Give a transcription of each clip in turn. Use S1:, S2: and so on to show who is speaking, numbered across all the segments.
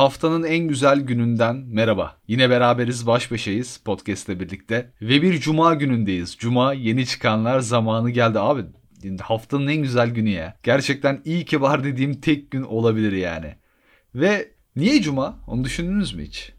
S1: Haftanın en güzel gününden merhaba. Yine beraberiz baş başayız podcast'le birlikte. Ve bir cuma günündeyiz. Cuma yeni çıkanlar zamanı geldi abi. Haftanın en güzel günü ya. Gerçekten iyi ki var dediğim tek gün olabilir yani. Ve niye cuma? Onu düşündünüz mü hiç?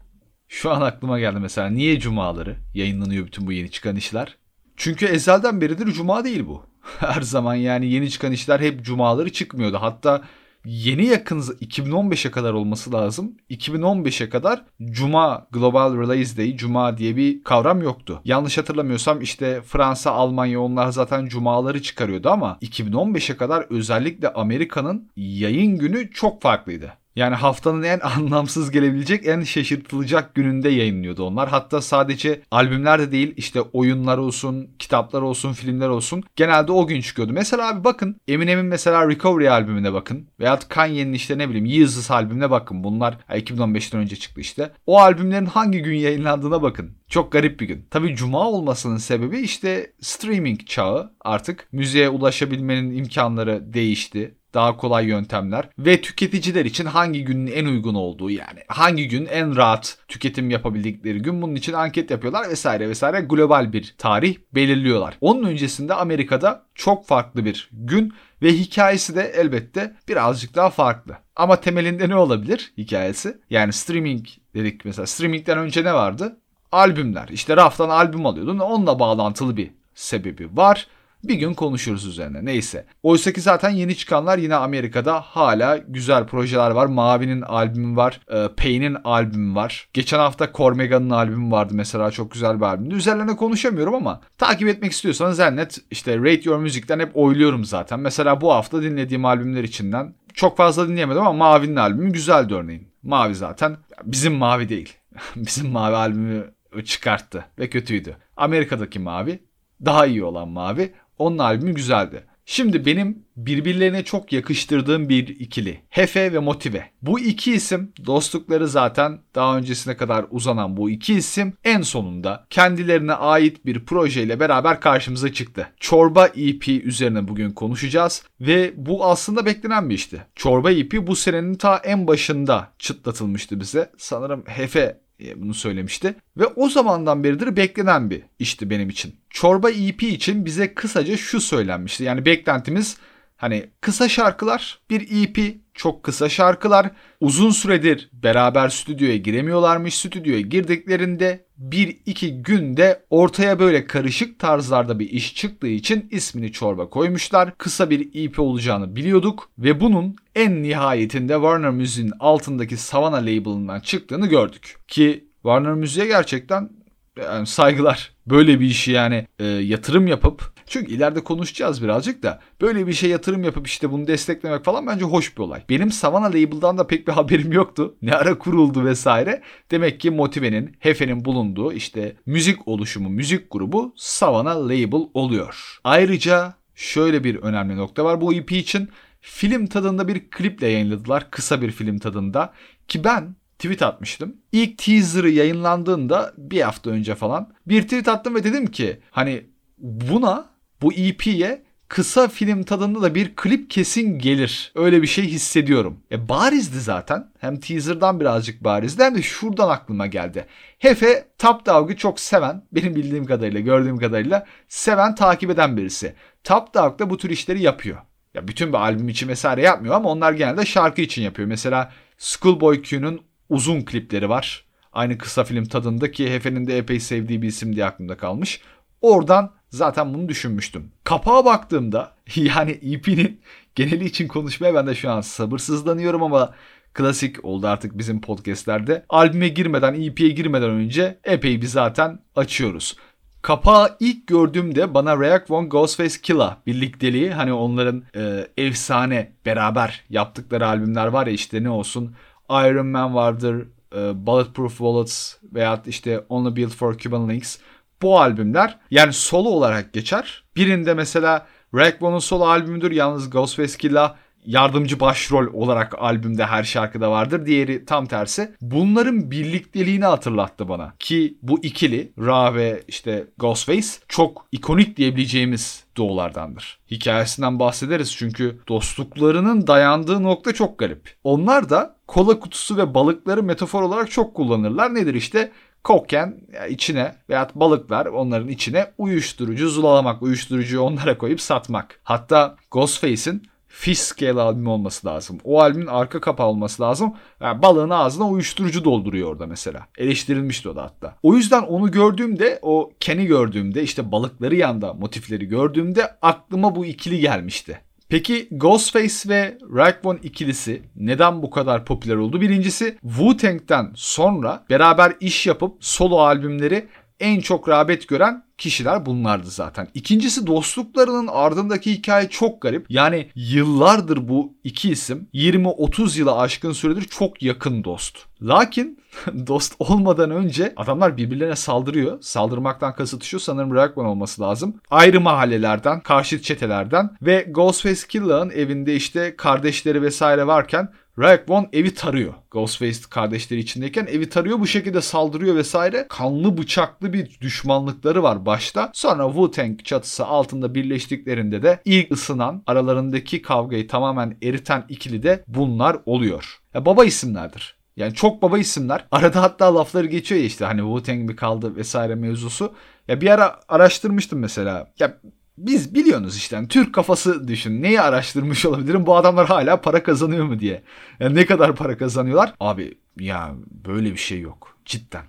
S1: Şu an aklıma geldi mesela. Niye cumaları yayınlanıyor bütün bu yeni çıkan işler? Çünkü ezelden beridir cuma değil bu. Her zaman yani yeni çıkan işler hep cumaları çıkmıyordu. Hatta yeni yakın 2015'e kadar olması lazım. 2015'e kadar Cuma Global Release Day, Cuma diye bir kavram yoktu. Yanlış hatırlamıyorsam işte Fransa, Almanya onlar zaten Cumaları çıkarıyordu ama 2015'e kadar özellikle Amerika'nın yayın günü çok farklıydı. Yani haftanın en anlamsız gelebilecek, en şaşırtılacak gününde yayınlıyordu onlar. Hatta sadece albümler de değil işte oyunlar olsun, kitaplar olsun, filmler olsun genelde o gün çıkıyordu. Mesela abi bakın Eminem'in mesela Recovery albümüne bakın. Veyahut Kanye'nin işte ne bileyim Yeezus albümüne bakın. Bunlar 2015'ten önce çıktı işte. O albümlerin hangi gün yayınlandığına bakın. Çok garip bir gün. Tabii cuma olmasının sebebi işte streaming çağı. Artık müziğe ulaşabilmenin imkanları değişti daha kolay yöntemler ve tüketiciler için hangi günün en uygun olduğu yani hangi gün en rahat tüketim yapabildikleri gün bunun için anket yapıyorlar vesaire vesaire global bir tarih belirliyorlar. Onun öncesinde Amerika'da çok farklı bir gün ve hikayesi de elbette birazcık daha farklı. Ama temelinde ne olabilir hikayesi? Yani streaming dedik mesela streamingden önce ne vardı? Albümler. İşte raftan albüm alıyordun. Onunla bağlantılı bir sebebi var. Bir gün konuşuruz üzerine neyse. Oysa ki zaten yeni çıkanlar yine Amerika'da hala güzel projeler var. Mavi'nin albümü var. E, Payne'in albümü var. Geçen hafta Cormega'nın albümü vardı mesela çok güzel bir albümdü. Üzerlerine konuşamıyorum ama takip etmek istiyorsanız Zennet işte Rate Your Music'ten hep oyluyorum zaten. Mesela bu hafta dinlediğim albümler içinden çok fazla dinleyemedim ama Mavi'nin albümü güzeldi örneğin. Mavi zaten bizim Mavi değil. bizim Mavi albümü çıkarttı ve kötüydü. Amerika'daki Mavi daha iyi olan Mavi. Onun albümü güzeldi. Şimdi benim birbirlerine çok yakıştırdığım bir ikili. Hefe ve Motive. Bu iki isim dostlukları zaten daha öncesine kadar uzanan bu iki isim en sonunda kendilerine ait bir projeyle beraber karşımıza çıktı. Çorba EP üzerine bugün konuşacağız ve bu aslında beklenen bir işti. Çorba EP bu senenin ta en başında çıtlatılmıştı bize. Sanırım Hefe bunu söylemişti. Ve o zamandan beridir beklenen bir işti benim için. Çorba EP için bize kısaca şu söylenmişti. Yani beklentimiz hani kısa şarkılar, bir EP, çok kısa şarkılar. Uzun süredir beraber stüdyoya giremiyorlarmış. Stüdyoya girdiklerinde bir iki günde ortaya böyle karışık tarzlarda bir iş çıktığı için ismini çorba koymuşlar. Kısa bir EP olacağını biliyorduk ve bunun en nihayetinde Warner Music'in altındaki Savannah label'ından çıktığını gördük. Ki Warner Music'e gerçekten yani saygılar. Böyle bir işi yani e, yatırım yapıp çünkü ileride konuşacağız birazcık da böyle bir şey yatırım yapıp işte bunu desteklemek falan bence hoş bir olay. Benim Savannah label'dan da pek bir haberim yoktu. Ne ara kuruldu vesaire. Demek ki Motive'nin, Hefe'nin bulunduğu işte müzik oluşumu, müzik grubu Savannah label oluyor. Ayrıca şöyle bir önemli nokta var bu EP için. Film tadında bir kliple yayınladılar. Kısa bir film tadında. Ki ben tweet atmıştım. İlk teaser'ı yayınlandığında bir hafta önce falan bir tweet attım ve dedim ki hani buna bu EP'ye kısa film tadında da bir klip kesin gelir. Öyle bir şey hissediyorum. E barizdi zaten. Hem teaser'dan birazcık barizdi hem de şuradan aklıma geldi. Hefe Top Dog'u çok seven, benim bildiğim kadarıyla, gördüğüm kadarıyla seven, takip eden birisi. Top Dog da bu tür işleri yapıyor. Ya bütün bir albüm için vesaire yapmıyor ama onlar genelde şarkı için yapıyor. Mesela Schoolboy Q'nun uzun klipleri var. Aynı kısa film tadında ki Hefe'nin de epey sevdiği bir isim diye aklımda kalmış. Oradan zaten bunu düşünmüştüm. Kapağa baktığımda yani EP'nin geneli için konuşmaya ben de şu an sabırsızlanıyorum ama klasik oldu artık bizim podcastlerde. Albüme girmeden, EP'ye girmeden önce epey bir zaten açıyoruz. Kapağı ilk gördüğümde bana React One Ghostface Killah birlikteliği hani onların e, efsane beraber yaptıkları albümler var ya işte ne olsun Iron Man vardır, e, Bulletproof Bullets veya işte Only Built for Cuban Links. Bu albümler yani solo olarak geçer. Birinde mesela Rag One'un solo albümüdür. Yalnız Ghostface Killah yardımcı başrol olarak albümde her şarkıda vardır. Diğeri tam tersi. Bunların birlikteliğini hatırlattı bana. Ki bu ikili Ra ve işte Ghostface çok ikonik diyebileceğimiz doğulardandır. Hikayesinden bahsederiz çünkü dostluklarının dayandığı nokta çok garip. Onlar da kola kutusu ve balıkları metafor olarak çok kullanırlar. Nedir işte? Koken içine veya balıklar onların içine uyuşturucu zulalamak, uyuşturucuyu onlara koyup satmak. Hatta Ghostface'in Fish Scale albümü olması lazım. O albümün arka kapağı olması lazım. Yani balığın ağzına uyuşturucu dolduruyor orada mesela. Eleştirilmişti o da hatta. O yüzden onu gördüğümde o Ken'i gördüğümde işte balıkları yanda motifleri gördüğümde aklıma bu ikili gelmişti. Peki Ghostface ve Raekwon ikilisi neden bu kadar popüler oldu? Birincisi Wu-Tang'den sonra beraber iş yapıp solo albümleri en çok rağbet gören kişiler bunlardı zaten. İkincisi dostluklarının ardındaki hikaye çok garip. Yani yıllardır bu iki isim 20-30 yıla aşkın süredir çok yakın dost. Lakin dost olmadan önce adamlar birbirlerine saldırıyor. Saldırmaktan kasıt şu sanırım Rackman olması lazım. Ayrı mahallelerden, karşı çetelerden ve Ghostface Killah'ın evinde işte kardeşleri vesaire varken Raek evi tarıyor. Ghostface kardeşleri içindeyken evi tarıyor bu şekilde saldırıyor vesaire. Kanlı bıçaklı bir düşmanlıkları var başta. Sonra Wu-Tang çatısı altında birleştiklerinde de ilk ısınan aralarındaki kavgayı tamamen eriten ikili de bunlar oluyor. Ya baba isimlerdir. Yani çok baba isimler. Arada hatta lafları geçiyor ya işte hani Wu-Tang mi kaldı vesaire mevzusu. Ya bir ara araştırmıştım mesela. Ya biz biliyorsunuz işte yani Türk kafası düşün. Neyi araştırmış olabilirim? Bu adamlar hala para kazanıyor mu diye. Yani ne kadar para kazanıyorlar? Abi ya böyle bir şey yok. Cidden.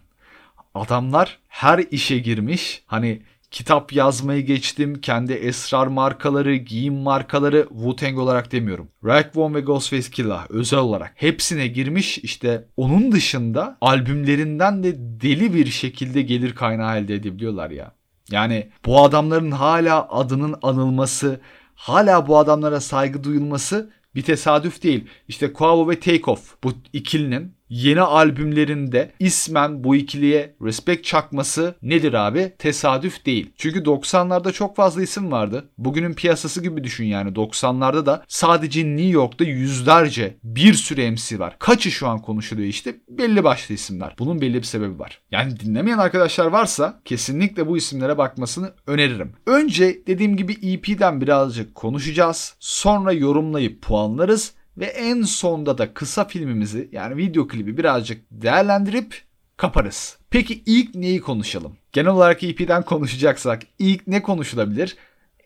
S1: Adamlar her işe girmiş. Hani kitap yazmayı geçtim. Kendi esrar markaları, giyim markaları Wu-Tang olarak demiyorum. Raekwon ve Ghostface Killah özel olarak hepsine girmiş. İşte onun dışında albümlerinden de deli bir şekilde gelir kaynağı elde edebiliyorlar ya. Yani bu adamların hala adının anılması, hala bu adamlara saygı duyulması bir tesadüf değil. İşte Quavo ve Takeoff bu ikilinin yeni albümlerinde ismen bu ikiliye respect çakması nedir abi? Tesadüf değil. Çünkü 90'larda çok fazla isim vardı. Bugünün piyasası gibi düşün yani 90'larda da sadece New York'ta yüzlerce bir sürü MC var. Kaçı şu an konuşuluyor işte belli başlı isimler. Bunun belli bir sebebi var. Yani dinlemeyen arkadaşlar varsa kesinlikle bu isimlere bakmasını öneririm. Önce dediğim gibi EP'den birazcık konuşacağız. Sonra yorumlayıp puanlarız ve en sonda da kısa filmimizi yani video klibi birazcık değerlendirip kaparız. Peki ilk neyi konuşalım? Genel olarak EP'den konuşacaksak ilk ne konuşulabilir?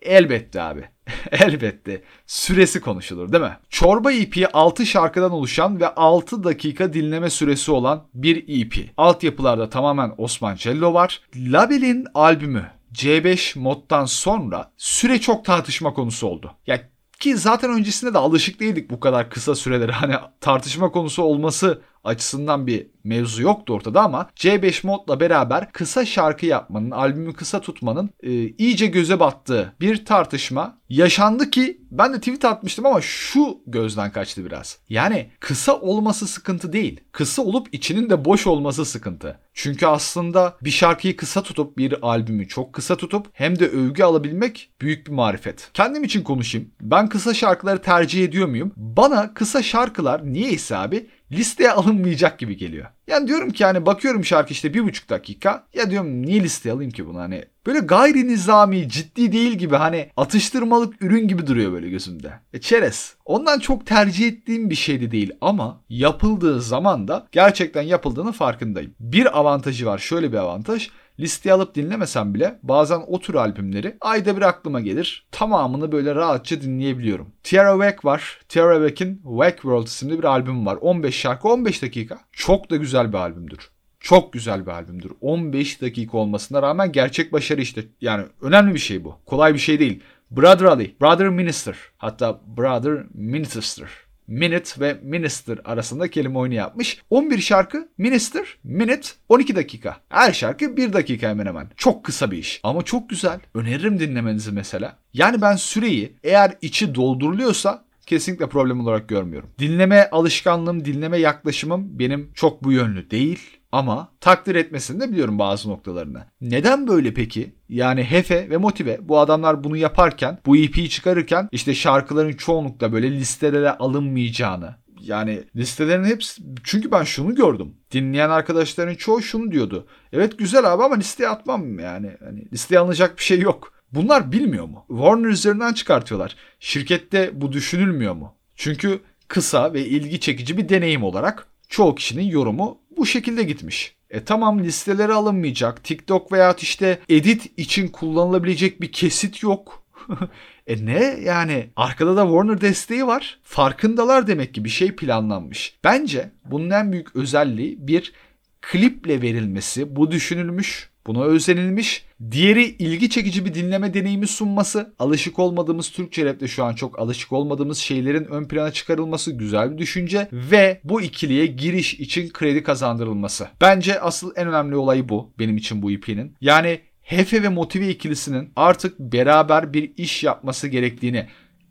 S1: Elbette abi. Elbette. Süresi konuşulur değil mi? Çorba EP 6 şarkıdan oluşan ve 6 dakika dinleme süresi olan bir EP. Altyapılarda tamamen Osman Cello var. Label'in albümü C5 moddan sonra süre çok tartışma konusu oldu. Ya ki zaten öncesinde de alışık değildik bu kadar kısa süreleri. Hani tartışma konusu olması açısından bir mevzu yoktu ortada ama C5 modla beraber kısa şarkı yapmanın, albümü kısa tutmanın e, iyice göze battığı bir tartışma yaşandı ki ben de tweet atmıştım ama şu gözden kaçtı biraz. Yani kısa olması sıkıntı değil. Kısa olup içinin de boş olması sıkıntı. Çünkü aslında bir şarkıyı kısa tutup bir albümü çok kısa tutup hem de övgü alabilmek büyük bir marifet. Kendim için konuşayım. Ben kısa şarkıları tercih ediyor muyum? Bana kısa şarkılar niyeyse abi listeye alınmayacak gibi geliyor. Yani diyorum ki hani bakıyorum şarkı işte bir buçuk dakika. Ya diyorum niye listeye alayım ki bunu hani. Böyle gayri nizami ciddi değil gibi hani atıştırmalık ürün gibi duruyor böyle gözümde. E çerez. Ondan çok tercih ettiğim bir şey de değil ama yapıldığı zaman da gerçekten yapıldığını farkındayım. Bir avantajı var şöyle bir avantaj. Listeye alıp dinlemesem bile bazen o tür albümleri ayda bir aklıma gelir. Tamamını böyle rahatça dinleyebiliyorum. Tierra Whack var. Tierra Whack'in Whack World isimli bir albüm var. 15 şarkı 15 dakika. Çok da güzel bir albümdür. Çok güzel bir albümdür. 15 dakika olmasına rağmen gerçek başarı işte. Yani önemli bir şey bu. Kolay bir şey değil. Brother Ali, Brother Minister, hatta Brother Minister minute ve minister arasında kelime oyunu yapmış. 11 şarkı minister, minute 12 dakika. Her şarkı 1 dakika hemen hemen. Çok kısa bir iş ama çok güzel. Öneririm dinlemenizi mesela. Yani ben süreyi eğer içi dolduruluyorsa kesinlikle problem olarak görmüyorum. Dinleme alışkanlığım, dinleme yaklaşımım benim çok bu yönlü değil. Ama takdir etmesini de biliyorum bazı noktalarını. Neden böyle peki? Yani Hefe ve Motive bu adamlar bunu yaparken, bu EP'yi çıkarırken işte şarkıların çoğunlukla böyle listelere alınmayacağını, yani listelerin hepsi çünkü ben şunu gördüm. Dinleyen arkadaşların çoğu şunu diyordu. Evet güzel abi ama listeye atmam yani. Hani listeye alınacak bir şey yok. Bunlar bilmiyor mu? Warner üzerinden çıkartıyorlar. Şirkette bu düşünülmüyor mu? Çünkü kısa ve ilgi çekici bir deneyim olarak çoğu kişinin yorumu bu şekilde gitmiş. E tamam listelere alınmayacak. TikTok veya işte edit için kullanılabilecek bir kesit yok. e ne yani arkada da Warner desteği var. Farkındalar demek ki bir şey planlanmış. Bence bunun en büyük özelliği bir kliple verilmesi. Bu düşünülmüş. Buna özenilmiş. Diğeri ilgi çekici bir dinleme deneyimi sunması. Alışık olmadığımız Türkçe rapte şu an çok alışık olmadığımız şeylerin ön plana çıkarılması güzel bir düşünce. Ve bu ikiliye giriş için kredi kazandırılması. Bence asıl en önemli olayı bu benim için bu EP'nin. Yani Hefe ve Motive ikilisinin artık beraber bir iş yapması gerektiğini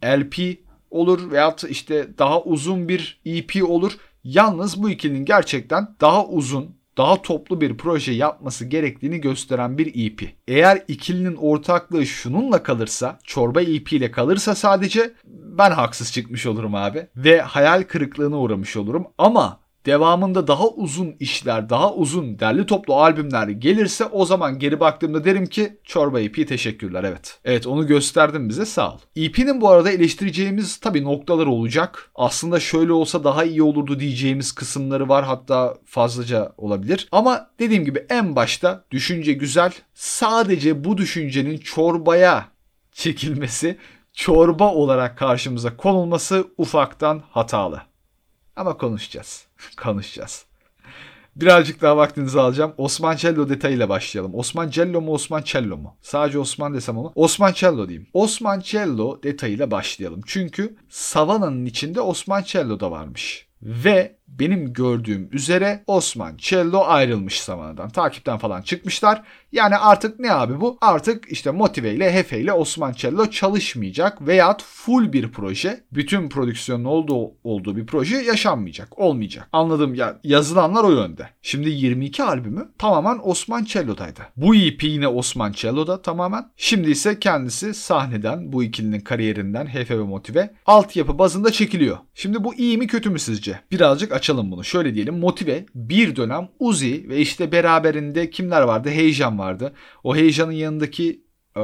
S1: LP olur veyahut işte daha uzun bir EP olur. Yalnız bu ikilinin gerçekten daha uzun, daha toplu bir proje yapması gerektiğini gösteren bir EP. Eğer ikilinin ortaklığı şununla kalırsa, çorba EP ile kalırsa sadece ben haksız çıkmış olurum abi ve hayal kırıklığına uğramış olurum. Ama devamında daha uzun işler, daha uzun derli toplu albümler gelirse o zaman geri baktığımda derim ki Çorba EP teşekkürler evet. Evet onu gösterdin bize sağ ol. EP'nin bu arada eleştireceğimiz tabii noktalar olacak. Aslında şöyle olsa daha iyi olurdu diyeceğimiz kısımları var hatta fazlaca olabilir. Ama dediğim gibi en başta düşünce güzel. Sadece bu düşüncenin çorbaya çekilmesi, çorba olarak karşımıza konulması ufaktan hatalı. Ama konuşacağız. konuşacağız. Birazcık daha vaktinizi alacağım. Osman Cello detayıyla başlayalım. Osman Cello mu Osman Cello mu? Sadece Osman desem ama. Osman Cello diyeyim. Osman Cello detayıyla başlayalım. Çünkü Savana'nın içinde Osman Cello da varmış. Ve benim gördüğüm üzere Osman Cello ayrılmış Savana'dan. Takipten falan çıkmışlar. Yani artık ne abi bu? Artık işte Motive ile Hefe ile Osman Cello çalışmayacak veya full bir proje. Bütün prodüksiyonun olduğu, olduğu bir proje yaşanmayacak. Olmayacak. Anladım ya yazılanlar o yönde. Şimdi 22 albümü tamamen Osman Cello'daydı. Bu EP yine Osman Cello'da tamamen. Şimdi ise kendisi sahneden bu ikilinin kariyerinden Hefe ve Motive altyapı bazında çekiliyor. Şimdi bu iyi mi kötü mü sizce? Birazcık açalım bunu. Şöyle diyelim Motive bir dönem Uzi ve işte beraberinde kimler vardı? Heyecan vardı. O heyecanın yanındaki e,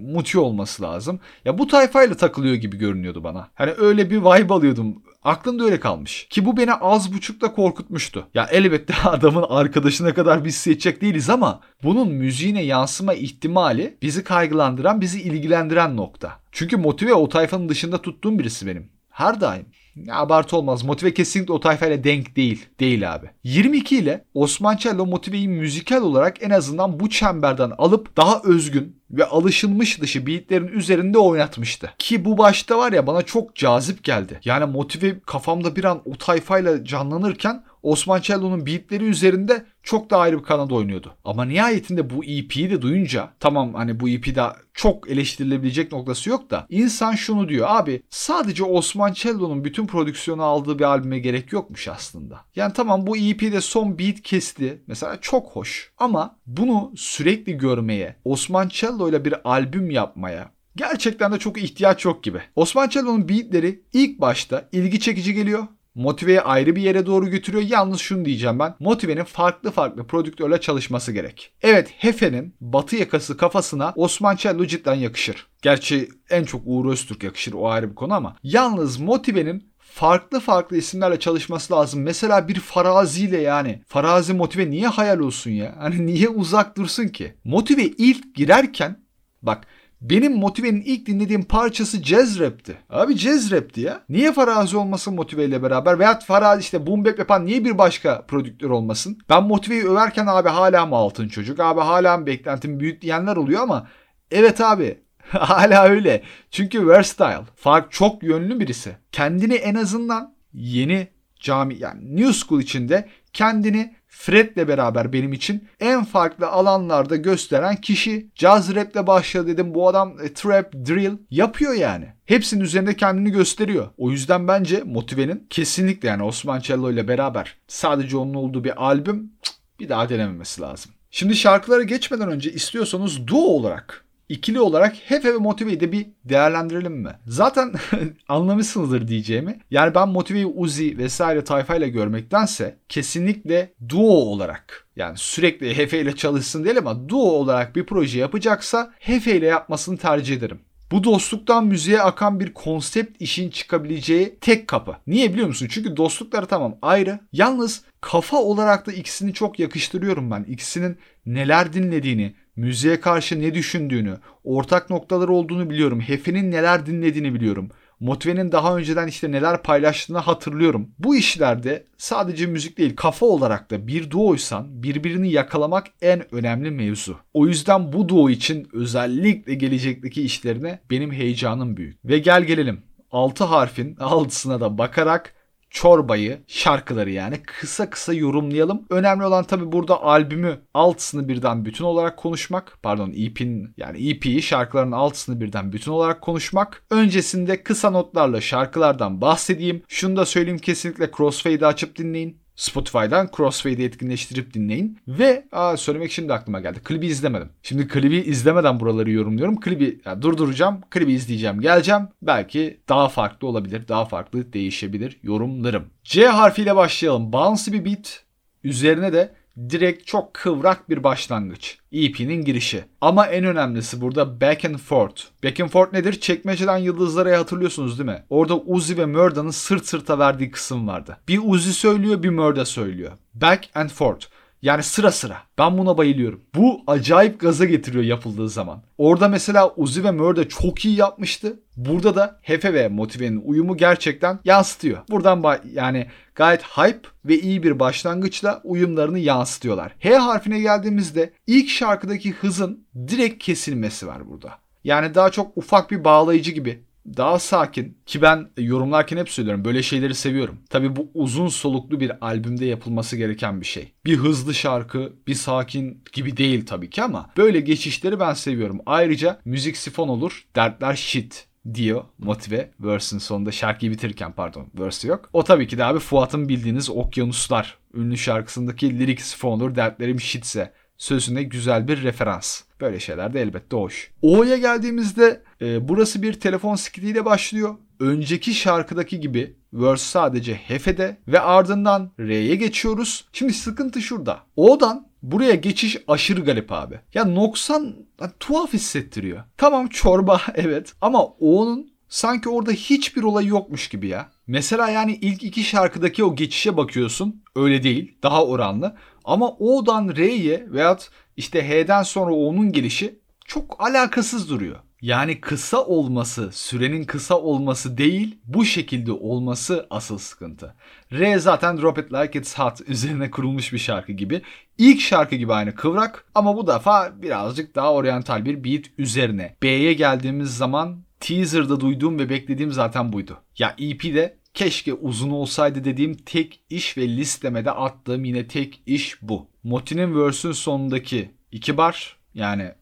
S1: Muti olması lazım. Ya bu tayfayla takılıyor gibi görünüyordu bana. Hani öyle bir vibe alıyordum. Aklımda öyle kalmış. Ki bu beni az buçukta korkutmuştu. Ya elbette adamın arkadaşına kadar biz seçecek değiliz ama bunun müziğine yansıma ihtimali bizi kaygılandıran, bizi ilgilendiren nokta. Çünkü motive o tayfanın dışında tuttuğum birisi benim. Her daim. Abartı olmaz. Motive kesinlikle o tayfayla denk değil. Değil abi. 22 ile Osman Cello Motive'yi müzikal olarak en azından bu çemberden alıp daha özgün ve alışılmış dışı beatlerin üzerinde oynatmıştı. Ki bu başta var ya bana çok cazip geldi. Yani Motive kafamda bir an o tayfayla canlanırken Osman Cello'nun beatleri üzerinde çok daha ayrı bir kanada oynuyordu. Ama nihayetinde bu EP'yi de duyunca tamam hani bu EP'de çok eleştirilebilecek noktası yok da insan şunu diyor abi sadece Osman Cello'nun bütün prodüksiyonu aldığı bir albüme gerek yokmuş aslında. Yani tamam bu EP'de son beat kesti mesela çok hoş ama bunu sürekli görmeye Osman Cello ile bir albüm yapmaya gerçekten de çok ihtiyaç yok gibi. Osman Cello'nun beatleri ilk başta ilgi çekici geliyor. Motive'yi ayrı bir yere doğru götürüyor. Yalnız şunu diyeceğim ben. Motive'nin farklı farklı prodüktörle çalışması gerek. Evet Hefe'nin batı yakası kafasına Osman Cello cidden yakışır. Gerçi en çok Uğur Öztürk yakışır o ayrı bir konu ama. Yalnız Motive'nin farklı farklı isimlerle çalışması lazım. Mesela bir Farazi ile yani. Farazi Motive niye hayal olsun ya? Hani niye uzak dursun ki? Motive ilk girerken bak benim Motive'nin ilk dinlediğim parçası jazz rap'ti. Abi jazz rap'ti ya. Niye Farazi olmasın Motive ile beraber? Veya Farazi işte boom bap yapan niye bir başka prodüktör olmasın? Ben Motive'yi överken abi hala mı altın çocuk? Abi hala mı beklentim büyük diyenler oluyor ama evet abi hala öyle. Çünkü versatile. Fark çok yönlü birisi. Kendini en azından yeni cami yani New School içinde kendini Fred'le beraber benim için en farklı alanlarda gösteren kişi. Jazz rap'le başladı dedim. Bu adam e, trap, drill yapıyor yani. Hepsinin üzerinde kendini gösteriyor. O yüzden bence Motive'nin kesinlikle yani Osman Cello ile beraber sadece onun olduğu bir albüm bir daha denememesi lazım. Şimdi şarkılara geçmeden önce istiyorsanız duo olarak ikili olarak Hefe ve Motive'yi de bir değerlendirelim mi? Zaten anlamışsınızdır diyeceğimi. Yani ben Motive'yi Uzi vesaire tayfayla görmektense kesinlikle duo olarak yani sürekli Hefe ile çalışsın değil ama duo olarak bir proje yapacaksa Hefe ile yapmasını tercih ederim. Bu dostluktan müziğe akan bir konsept işin çıkabileceği tek kapı. Niye biliyor musun? Çünkü dostlukları tamam ayrı. Yalnız kafa olarak da ikisini çok yakıştırıyorum ben. İkisinin neler dinlediğini, müziğe karşı ne düşündüğünü, ortak noktaları olduğunu biliyorum. Hefe'nin neler dinlediğini biliyorum. Motive'nin daha önceden işte neler paylaştığını hatırlıyorum. Bu işlerde sadece müzik değil kafa olarak da bir duoysan birbirini yakalamak en önemli mevzu. O yüzden bu duo için özellikle gelecekteki işlerine benim heyecanım büyük. Ve gel gelelim 6 harfin altısına da bakarak çorbayı, şarkıları yani kısa kısa yorumlayalım. Önemli olan tabi burada albümü altısını birden bütün olarak konuşmak. Pardon EP'nin yani EP'yi şarkıların altısını birden bütün olarak konuşmak. Öncesinde kısa notlarla şarkılardan bahsedeyim. Şunu da söyleyeyim kesinlikle Crossfade'i açıp dinleyin. Spotify'dan Crossfade'i etkinleştirip dinleyin. Ve aa, söylemek şimdi aklıma geldi. Klibi izlemedim. Şimdi klibi izlemeden buraları yorumluyorum. Klibi yani durduracağım. Klibi izleyeceğim. Geleceğim. Belki daha farklı olabilir. Daha farklı değişebilir yorumlarım. C harfiyle başlayalım. Bouncy bir beat. Üzerine de direkt çok kıvrak bir başlangıç. EP'nin girişi. Ama en önemlisi burada back and forth. Back and forth nedir? Çekmeceden yıldızlara hatırlıyorsunuz değil mi? Orada Uzi ve Murda'nın sırt sırta verdiği kısım vardı. Bir Uzi söylüyor bir Murda söylüyor. Back and forth. Yani sıra sıra. Ben buna bayılıyorum. Bu acayip gaza getiriyor yapıldığı zaman. Orada mesela Uzi ve Murda çok iyi yapmıştı. Burada da Hefe ve Motive'nin uyumu gerçekten yansıtıyor. Buradan yani gayet hype ve iyi bir başlangıçla uyumlarını yansıtıyorlar. H harfine geldiğimizde ilk şarkıdaki hızın direkt kesilmesi var burada. Yani daha çok ufak bir bağlayıcı gibi daha sakin ki ben yorumlarken hep söylüyorum böyle şeyleri seviyorum. Tabi bu uzun soluklu bir albümde yapılması gereken bir şey. Bir hızlı şarkı, bir sakin gibi değil tabii ki ama böyle geçişleri ben seviyorum. Ayrıca müzik sifon olur, dertler shit diyor motive verse'ın sonunda şarkıyı bitirirken pardon verse yok. O tabii ki de abi Fuat'ın bildiğiniz Okyanuslar ünlü şarkısındaki lirik sifon olur dertlerim shitse sözüne güzel bir referans. Böyle şeyler de elbette hoş. O'ya geldiğimizde e, burası bir telefon skitiyle başlıyor. Önceki şarkıdaki gibi verse sadece Hefe'de ve ardından R'ye geçiyoruz. Şimdi sıkıntı şurada. O'dan buraya geçiş aşırı garip abi. Ya noksan yani, tuhaf hissettiriyor. Tamam çorba evet ama O'nun sanki orada hiçbir olay yokmuş gibi ya. Mesela yani ilk iki şarkıdaki o geçişe bakıyorsun. Öyle değil. Daha oranlı. Ama O'dan R'ye veyahut işte H'den sonra O'nun gelişi çok alakasız duruyor. Yani kısa olması, sürenin kısa olması değil, bu şekilde olması asıl sıkıntı. R zaten Drop It Like It's Hot üzerine kurulmuş bir şarkı gibi. İlk şarkı gibi aynı kıvrak ama bu defa birazcık daha oryantal bir beat üzerine. B'ye geldiğimiz zaman teaser'da duyduğum ve beklediğim zaten buydu. Ya EP'de keşke uzun olsaydı dediğim tek iş ve listemede attığım yine tek iş bu. Moti'nin verse'ün sonundaki iki bar yani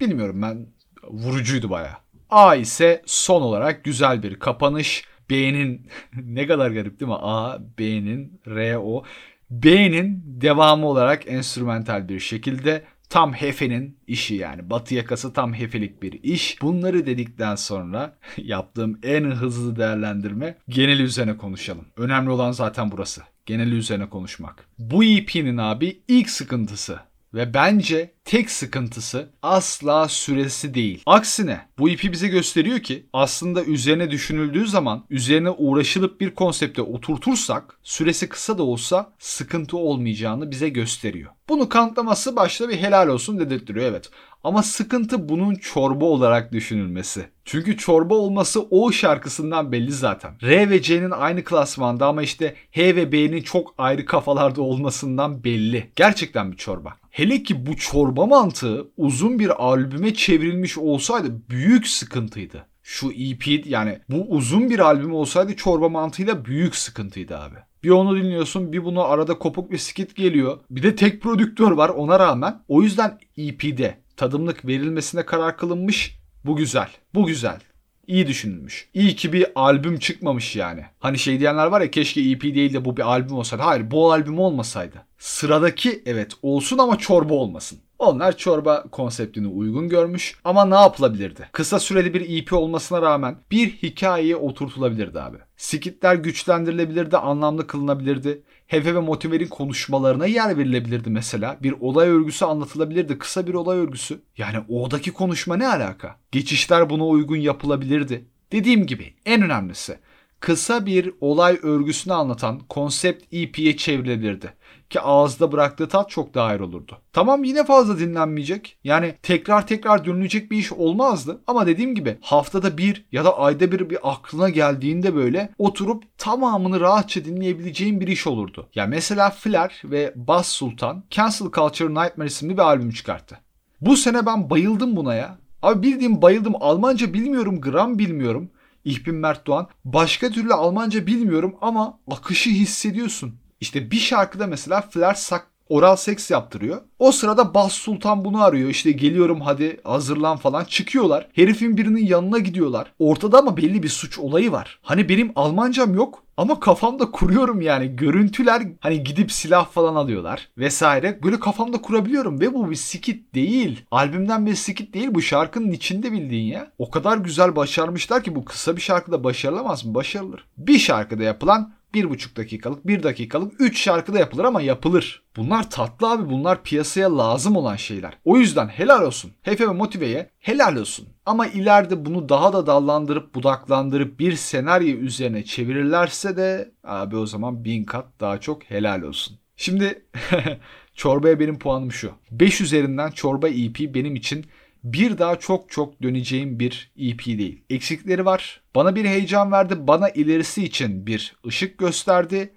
S1: bilmiyorum ben vurucuydu baya. A ise son olarak güzel bir kapanış. B'nin ne kadar garip değil mi? A, B'nin, R, O. B'nin devamı olarak enstrümantal bir şekilde tam Hefe'nin işi yani. Batı yakası tam Hefe'lik bir iş. Bunları dedikten sonra yaptığım en hızlı değerlendirme genel üzerine konuşalım. Önemli olan zaten burası. Genel üzerine konuşmak. Bu EP'nin abi ilk sıkıntısı ve bence tek sıkıntısı asla süresi değil. Aksine bu ipi bize gösteriyor ki aslında üzerine düşünüldüğü zaman üzerine uğraşılıp bir konsepte oturtursak süresi kısa da olsa sıkıntı olmayacağını bize gösteriyor. Bunu kanıtlaması başta bir helal olsun dedirtiyor evet. Ama sıkıntı bunun çorba olarak düşünülmesi. Çünkü çorba olması o şarkısından belli zaten. R ve C'nin aynı klasmanda ama işte H ve B'nin çok ayrı kafalarda olmasından belli. Gerçekten bir çorba. Hele ki bu çorba mantığı uzun bir albüme çevrilmiş olsaydı büyük sıkıntıydı. Şu EP yani bu uzun bir albüm olsaydı çorba mantığıyla büyük sıkıntıydı abi. Bir onu dinliyorsun bir bunu arada kopuk bir skit geliyor. Bir de tek prodüktör var ona rağmen. O yüzden EP'de tadımlık verilmesine karar kılınmış. Bu güzel. Bu güzel. İyi düşünülmüş. İyi ki bir albüm çıkmamış yani. Hani şey diyenler var ya keşke EP değil de bu bir albüm olsaydı. Hayır bu albüm olmasaydı. Sıradaki evet olsun ama çorba olmasın. Onlar çorba konseptini uygun görmüş ama ne yapılabilirdi? Kısa süreli bir EP olmasına rağmen bir hikayeye oturtulabilirdi abi. Skitler güçlendirilebilirdi, anlamlı kılınabilirdi. Hefe ve Motiver'in konuşmalarına yer verilebilirdi mesela. Bir olay örgüsü anlatılabilirdi. Kısa bir olay örgüsü. Yani oradaki konuşma ne alaka? Geçişler buna uygun yapılabilirdi. Dediğim gibi en önemlisi kısa bir olay örgüsünü anlatan konsept EP'ye çevrilebilirdi ki ağızda bıraktığı tat çok daha ayrı olurdu. Tamam yine fazla dinlenmeyecek. Yani tekrar tekrar dönülecek bir iş olmazdı. Ama dediğim gibi haftada bir ya da ayda bir bir aklına geldiğinde böyle oturup tamamını rahatça dinleyebileceğin bir iş olurdu. Ya mesela Flair ve Bas Sultan Cancel Culture Nightmare isimli bir albüm çıkarttı. Bu sene ben bayıldım buna ya. Abi bildiğim bayıldım. Almanca bilmiyorum, gram bilmiyorum. Ich bin Mert Doğan. Başka türlü Almanca bilmiyorum ama akışı hissediyorsun. İşte bir şarkıda mesela Flair sak oral seks yaptırıyor. O sırada Bas Sultan bunu arıyor. İşte geliyorum hadi hazırlan falan. Çıkıyorlar. Herifin birinin yanına gidiyorlar. Ortada ama belli bir suç olayı var. Hani benim Almancam yok ama kafamda kuruyorum yani. Görüntüler hani gidip silah falan alıyorlar vesaire. Böyle kafamda kurabiliyorum ve bu bir skit değil. Albümden bir skit değil bu şarkının içinde bildiğin ya. O kadar güzel başarmışlar ki bu kısa bir şarkıda başarılamaz mı? Başarılır. Bir şarkıda yapılan bir buçuk dakikalık, bir dakikalık, üç şarkıda yapılır ama yapılır. Bunlar tatlı abi. Bunlar piyasaya lazım olan şeyler. O yüzden helal olsun. Hefe ve Motive'ye helal olsun. Ama ileride bunu daha da dallandırıp budaklandırıp bir senaryo üzerine çevirirlerse de abi o zaman bin kat daha çok helal olsun. Şimdi çorbaya benim puanım şu. 5 üzerinden çorba EP benim için bir daha çok çok döneceğim bir EP değil. Eksikleri var. Bana bir heyecan verdi. Bana ilerisi için bir ışık gösterdi.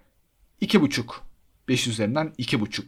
S1: 2.5. 5 üzerinden 2.5.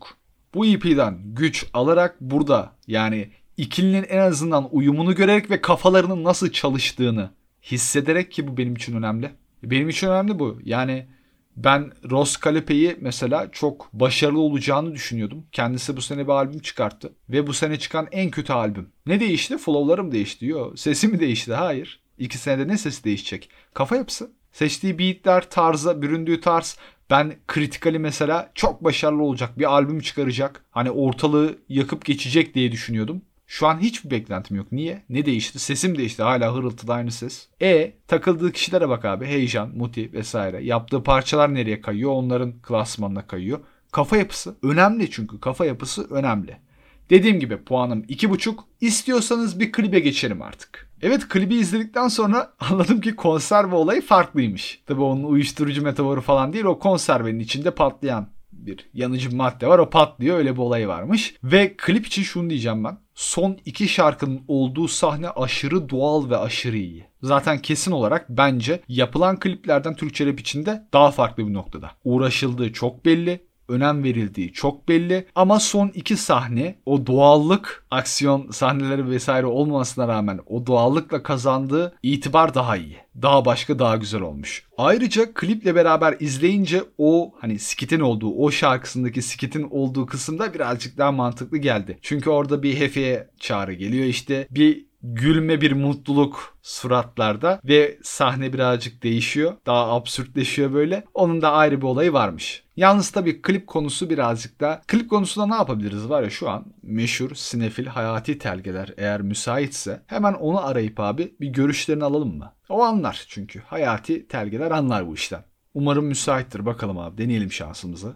S1: Bu EP'den güç alarak burada yani ikilinin en azından uyumunu görerek ve kafalarının nasıl çalıştığını hissederek ki bu benim için önemli. Benim için önemli bu. Yani ben Ross Kalipe'yi mesela çok başarılı olacağını düşünüyordum. Kendisi bu sene bir albüm çıkarttı. Ve bu sene çıkan en kötü albüm. Ne değişti? Flow'larım değişti. Yo, sesi mi değişti? Hayır. İki senede ne sesi değişecek? Kafa yapısı. Seçtiği beatler, tarzı, büründüğü tarz. Ben kritikali mesela çok başarılı olacak. Bir albüm çıkaracak. Hani ortalığı yakıp geçecek diye düşünüyordum. Şu an hiçbir beklentim yok. Niye? Ne değişti? Sesim değişti. Hala hırıltıda aynı ses. E takıldığı kişilere bak abi. Heyecan, Muti vesaire. Yaptığı parçalar nereye kayıyor? Onların klasmanına kayıyor. Kafa yapısı önemli çünkü. Kafa yapısı önemli. Dediğim gibi puanım 2.5. İstiyorsanız bir klibe geçelim artık. Evet klibi izledikten sonra anladım ki konserve olayı farklıymış. Tabi onun uyuşturucu metaforu falan değil o konservenin içinde patlayan bir yanıcı madde var o patlıyor öyle bir olayı varmış. Ve klip için şunu diyeceğim ben. Son iki şarkının olduğu sahne aşırı doğal ve aşırı iyi. Zaten kesin olarak bence yapılan kliplerden Türkçe rap içinde daha farklı bir noktada. Uğraşıldığı çok belli önem verildiği çok belli. Ama son iki sahne o doğallık aksiyon sahneleri vesaire olmamasına rağmen o doğallıkla kazandığı itibar daha iyi. Daha başka daha güzel olmuş. Ayrıca kliple beraber izleyince o hani skitin olduğu o şarkısındaki skitin olduğu kısımda birazcık daha mantıklı geldi. Çünkü orada bir hefeye çağrı geliyor işte bir gülme bir mutluluk suratlarda ve sahne birazcık değişiyor. Daha absürtleşiyor böyle. Onun da ayrı bir olayı varmış. Yalnız tabii klip konusu birazcık da klip konusunda ne yapabiliriz var ya şu an meşhur sinefil hayati telgeler eğer müsaitse hemen onu arayıp abi bir görüşlerini alalım mı? O anlar çünkü hayati telgeler anlar bu işten. Umarım müsaittir bakalım abi deneyelim şansımızı.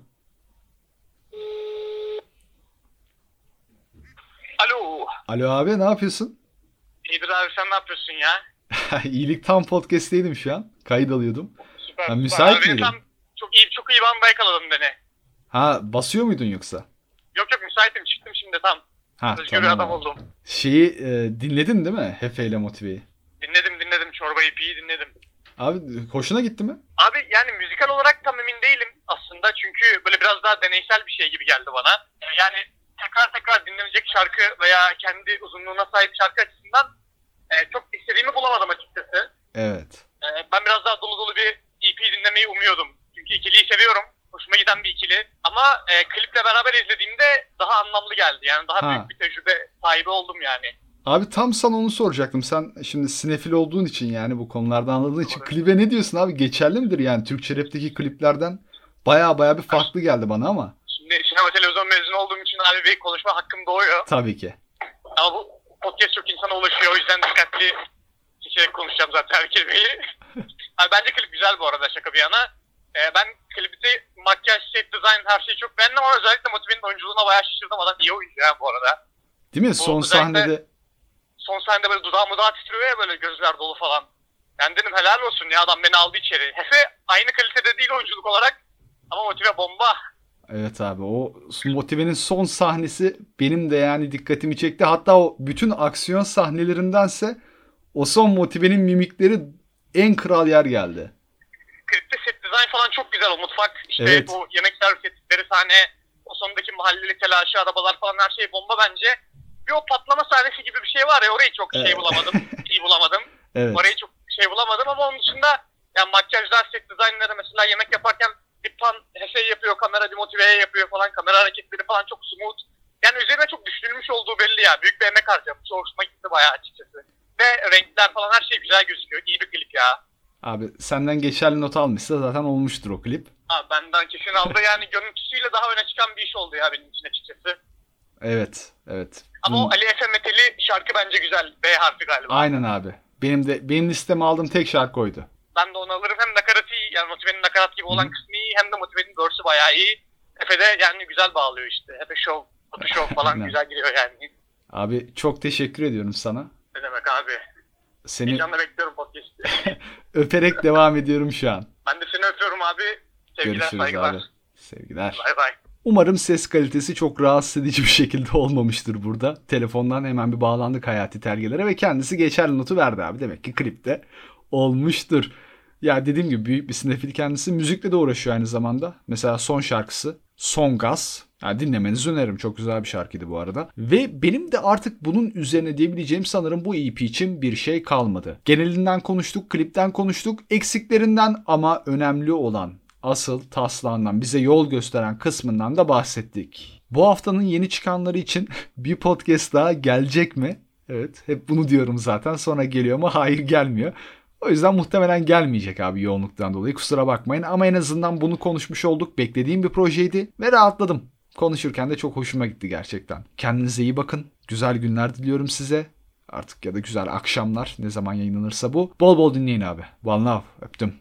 S2: Alo.
S1: Alo abi ne yapıyorsun?
S2: İyidir abi sen ne yapıyorsun ya?
S1: İyilik tam podcast'teydim şu an. Kayıt alıyordum.
S2: Süper. Süper.
S1: müsait
S2: Abi,
S1: miydin?
S2: Tam çok iyi çok iyi banda yakaladın beni.
S1: Ha basıyor muydun yoksa?
S2: Yok yok müsaitim çıktım şimdi tam.
S1: Ha
S2: Özgür
S1: tamam.
S2: adam oldum.
S1: Şeyi e, dinledin değil mi? Hefe ile Motive'yi.
S2: Dinledim dinledim çorba ipiyi dinledim.
S1: Abi hoşuna gitti mi?
S2: Abi yani müzikal olarak tam emin değilim aslında çünkü böyle biraz daha deneysel bir şey gibi geldi bana. Yani tekrar tekrar dinlenecek şarkı veya kendi uzunluğuna sahip şarkı açısından e, çok istediğimi bulamadım açıkçası.
S1: Evet.
S2: E, ben biraz daha dolu dolu bir EP dinlemeyi umuyordum. Çünkü ikiliyi seviyorum. Hoşuma giden bir ikili. Ama e, kliple beraber izlediğimde daha anlamlı geldi. Yani daha
S1: Ha.
S2: büyük bir tecrübe sahibi oldum yani.
S1: Abi tam sana onu soracaktım. Sen şimdi sinefil olduğun için yani bu konulardan anladığın için
S2: Doğru.
S1: klibe ne diyorsun abi? Geçerli midir yani Türkçe rapteki kliplerden? Baya baya bir farklı geldi bana ama.
S2: Sinema televizyon mezunu olduğum için abi bir konuşma hakkım doğuyor.
S1: Tabii ki.
S2: Ama bu podcast çok insana ulaşıyor. O yüzden dikkatli seçerek konuşacağım zaten her kelimeyi. Abi bence klip güzel bu arada şaka bir yana. Ee, ben klipte makyaj, set design her şeyi çok beğendim ama özellikle Motive'nin oyunculuğuna bayağı şaşırdım. Adam iyi oyuncu yani bu arada.
S1: Değil mi? Son sahnede
S2: Son sahnede böyle dudağı mudağı titriyor ya böyle gözler dolu falan. Ben dedim helal olsun ya adam beni aldı içeri. Hefe aynı kalitede değil oyunculuk olarak. Ama Motive bomba.
S1: Evet abi o Motive'nin son sahnesi benim de yani dikkatimi çekti. Hatta o bütün aksiyon sahnelerindense o son Motive'nin mimikleri en kral yer geldi.
S2: klipte set design falan çok güzel. O mutfak işte
S1: Evet.
S2: bu yemek servis ettikleri sahne o sondaki mahalleli telaşı arabalar falan her şey bomba bence. Bir o patlama sahnesi gibi bir şey var ya orayı çok şey
S1: Evet.
S2: bulamadım. iyi bulamadım.
S1: Evet.
S2: Orayı çok şey bulamadım ama onun dışında yani makyajlar, set dizaynları mesela yemek yaparken bir pan şey yapıyor, kamera bir motiveye yapıyor falan, kamera hareketleri falan çok smooth. Yani üzerine çok düşünülmüş olduğu belli ya. Büyük bir emek harcamış. Hoşuma gitti bayağı açıkçası. Ve renkler falan her şey güzel gözüküyor. İyi bir klip ya.
S1: Abi senden geçerli not almışsa zaten olmuştur o klip.
S2: Abi benden kesin aldı yani görüntüsüyle daha öne çıkan bir iş oldu ya benim için açıkçası.
S1: Evet, evet.
S2: Ama
S1: Hmm.
S2: o Ali Efe Meteli şarkı bence güzel. B harfi galiba.
S1: Aynen abi. Benim de benim listeme aldığım tek şarkı oydu.
S2: Ben de onu alırım. Hem nakaratı iyi yani Motive'nin nakarat gibi olan kısmı iyi hem de Motive'nin verse'ü bayağı iyi. Efe de yani güzel bağlıyor işte. Efe Show, Foto Show falan güzel giriyor yani.
S1: Abi çok teşekkür ediyorum sana.
S2: Ne demek abi.
S1: Seni
S2: Heyecanla bekliyorum podcast'i.
S1: öperek devam ediyorum şu an.
S2: ben de seni öpüyorum abi. Sevgiler,
S1: Görüşürüz
S2: saygılar.
S1: abi. Sevgiler.
S2: Bay bay.
S1: Umarım ses kalitesi çok rahatsız edici bir şekilde olmamıştır burada. Telefondan hemen bir bağlandık Hayati Tergelere ve kendisi geçerli notu verdi abi. Demek ki klipte olmuştur. Ya dediğim gibi büyük bir sinefil kendisi. Müzikle de uğraşıyor aynı zamanda. Mesela son şarkısı Son Gaz. Yani dinlemenizi öneririm. Çok güzel bir şarkıydı bu arada. Ve benim de artık bunun üzerine diyebileceğim sanırım bu EP için bir şey kalmadı. Genelinden konuştuk, klipten konuştuk, eksiklerinden ama önemli olan asıl taslağından bize yol gösteren kısmından da bahsettik. Bu haftanın yeni çıkanları için bir podcast daha gelecek mi? Evet hep bunu diyorum zaten sonra geliyor ama hayır gelmiyor. O yüzden muhtemelen gelmeyecek abi yoğunluktan dolayı kusura bakmayın ama en azından bunu konuşmuş olduk. Beklediğim bir projeydi ve rahatladım. Konuşurken de çok hoşuma gitti gerçekten. Kendinize iyi bakın. Güzel günler diliyorum size. Artık ya da güzel akşamlar ne zaman yayınlanırsa bu. Bol bol dinleyin abi. One love. Öptüm.